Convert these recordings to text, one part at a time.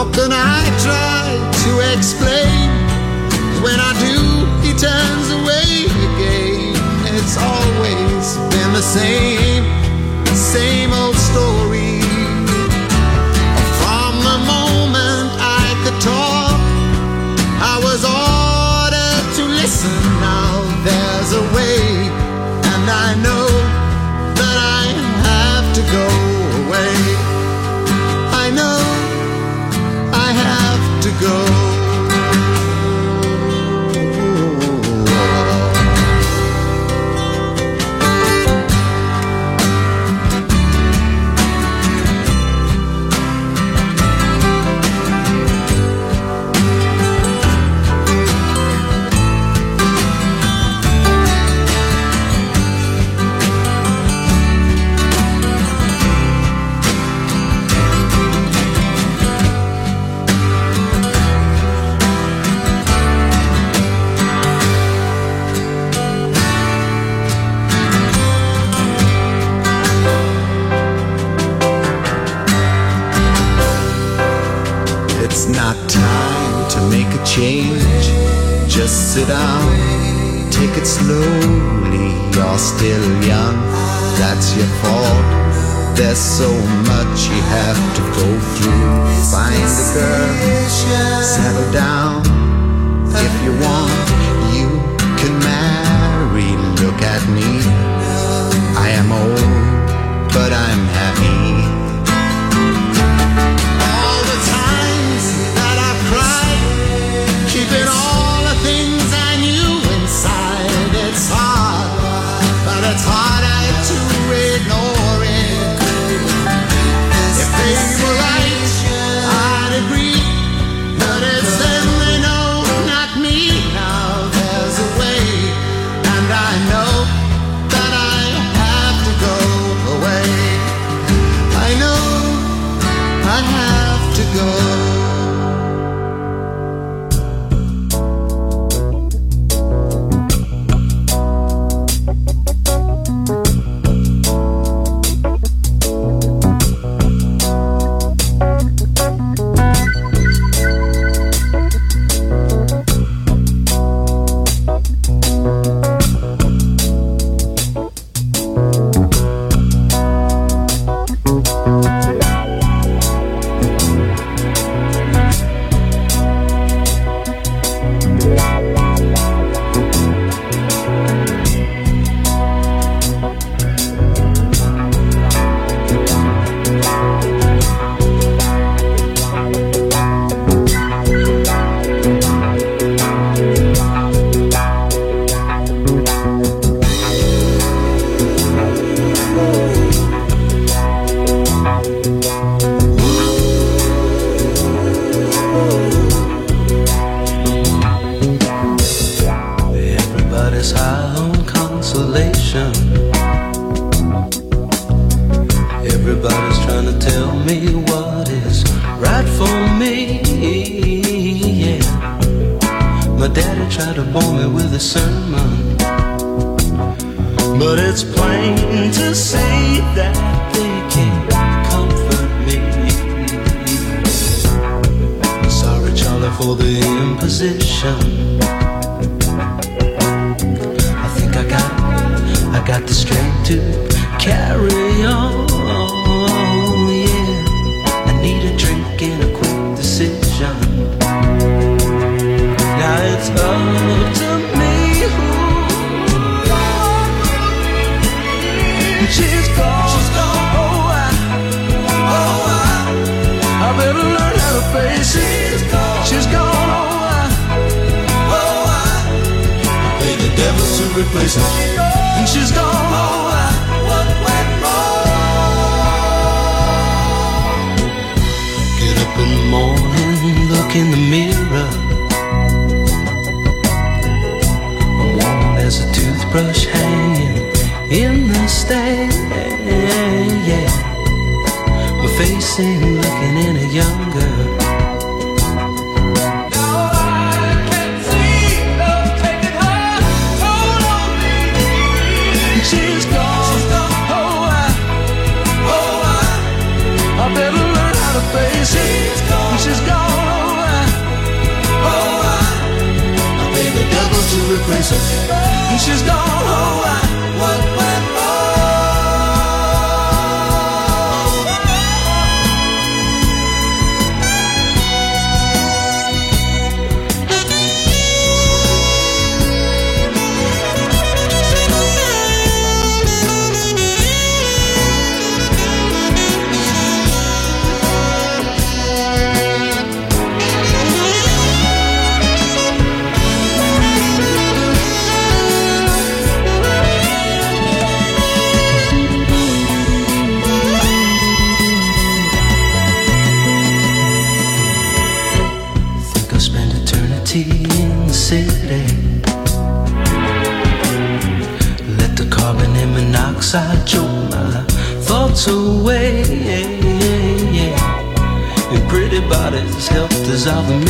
Can I try to explain? When I do, he turns away again. It's always been the same, same so much you have to go through. Find a girl, settle down. If you want, you can marry. Look at me, I am old, but I'm happy. Strength to carry on. Yeah, I need a drink and a quick decision. Now it's up to me who She's gone. She's gone. Oh, I, oh, I, I better learn how to face it. She's gone. She's gone. Oh, I, oh, I, pay the devil to replace her. She's gone. What went wrong? Get up in the morning, look in the mirror. I'm as a toothbrush hanging in the stand. Yeah, my face looking any younger. Face it. She's gone. Oh, I, oh, I, I pay the devil to replace her. She's gone. Oh, I, what dissolve the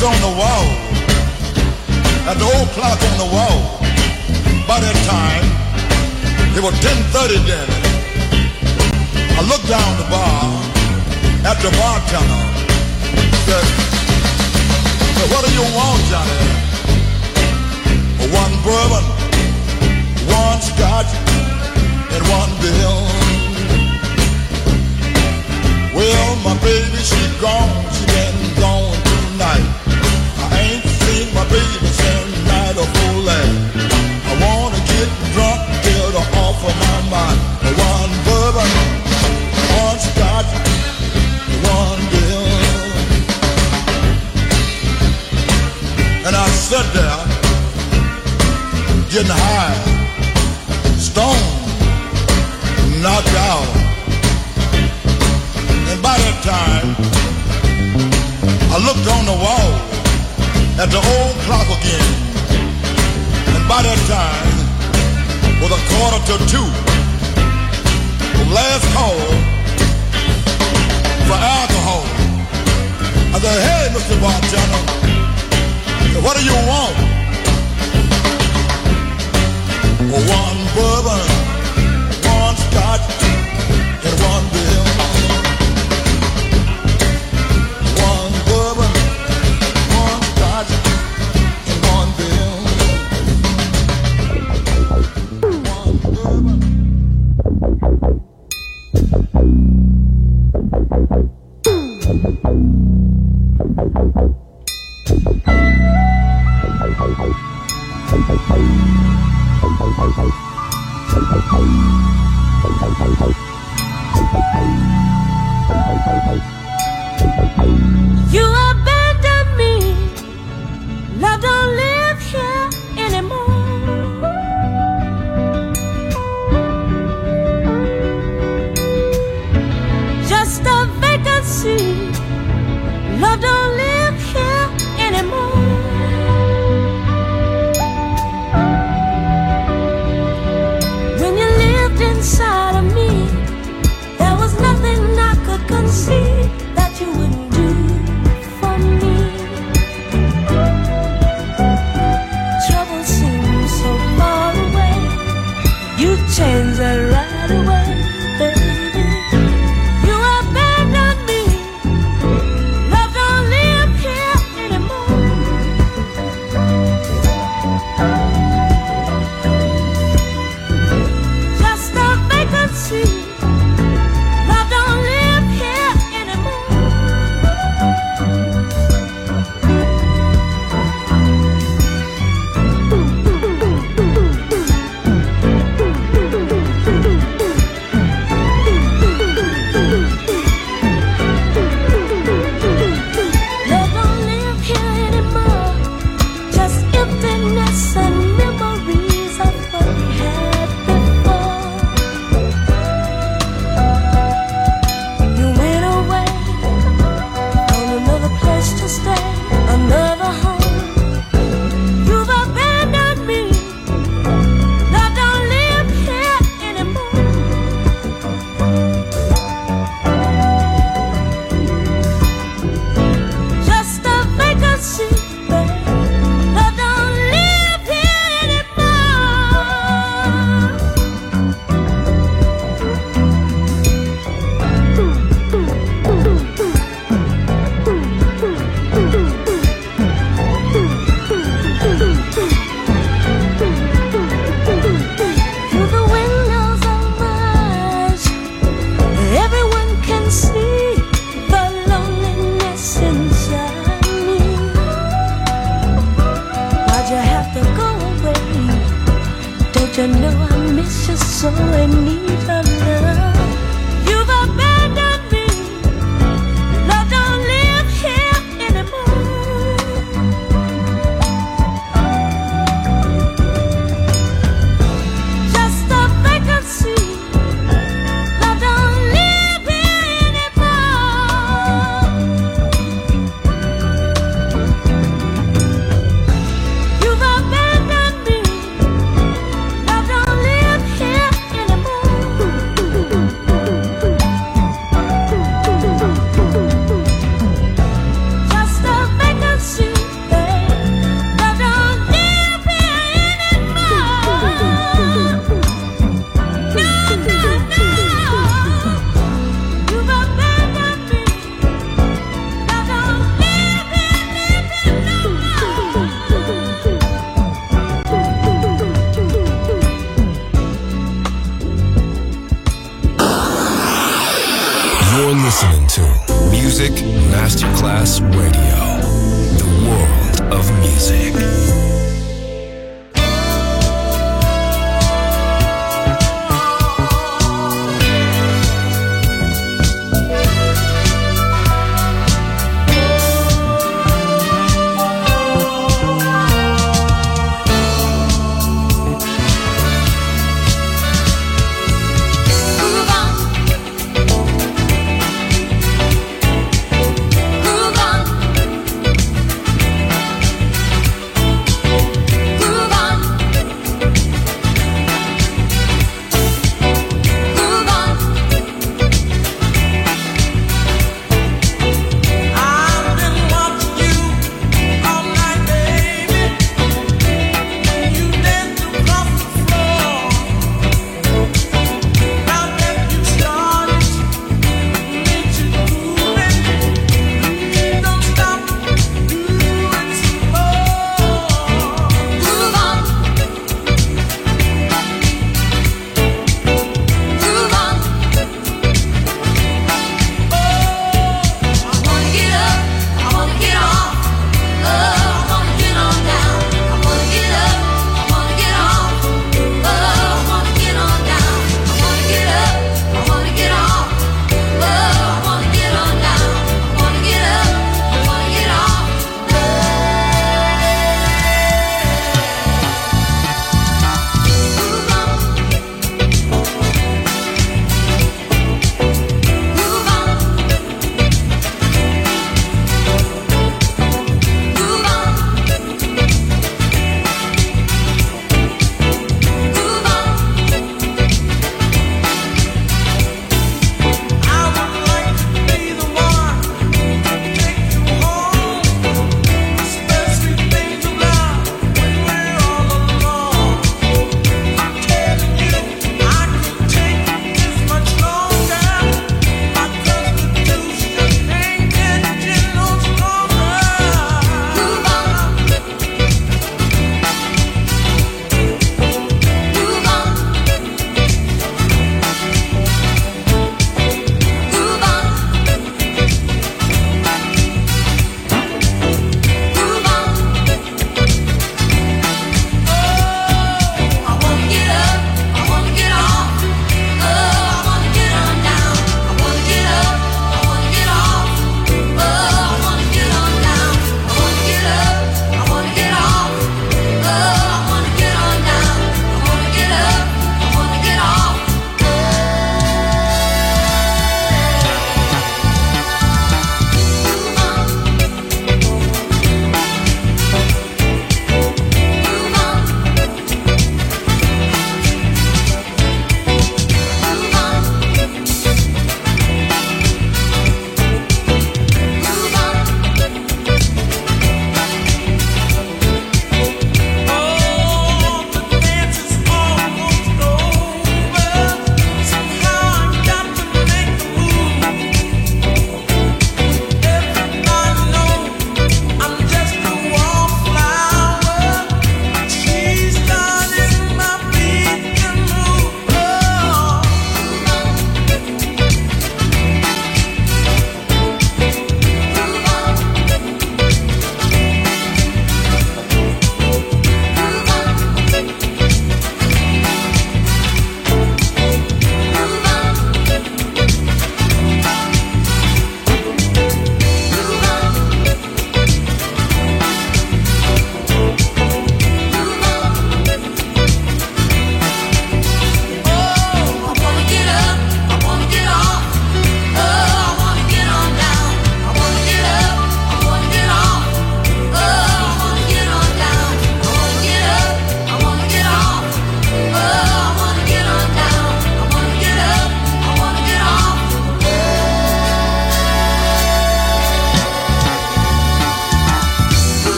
I on the wall, at the old clock on the wall. By that time, it was 10.30 then. I looked down the bar at the bartender. Said, said, what do you want, Johnny? One bourbon, one scotch, and one bill. Well, my baby, she gone, she been gone my baby since night of full. I wanna get drunk, off of my mind. One bourbon, one scotch, one. And I sat there, getting high, stoned, knocked out. And by that time, I looked on the wall at the old clock again. And by that time, was a quarter to two. The last call for alcohol. I said, hey, Mr. Bartender, what do you want? One bourbon, one scotch, and one bill.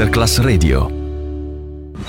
Masterclass Radio.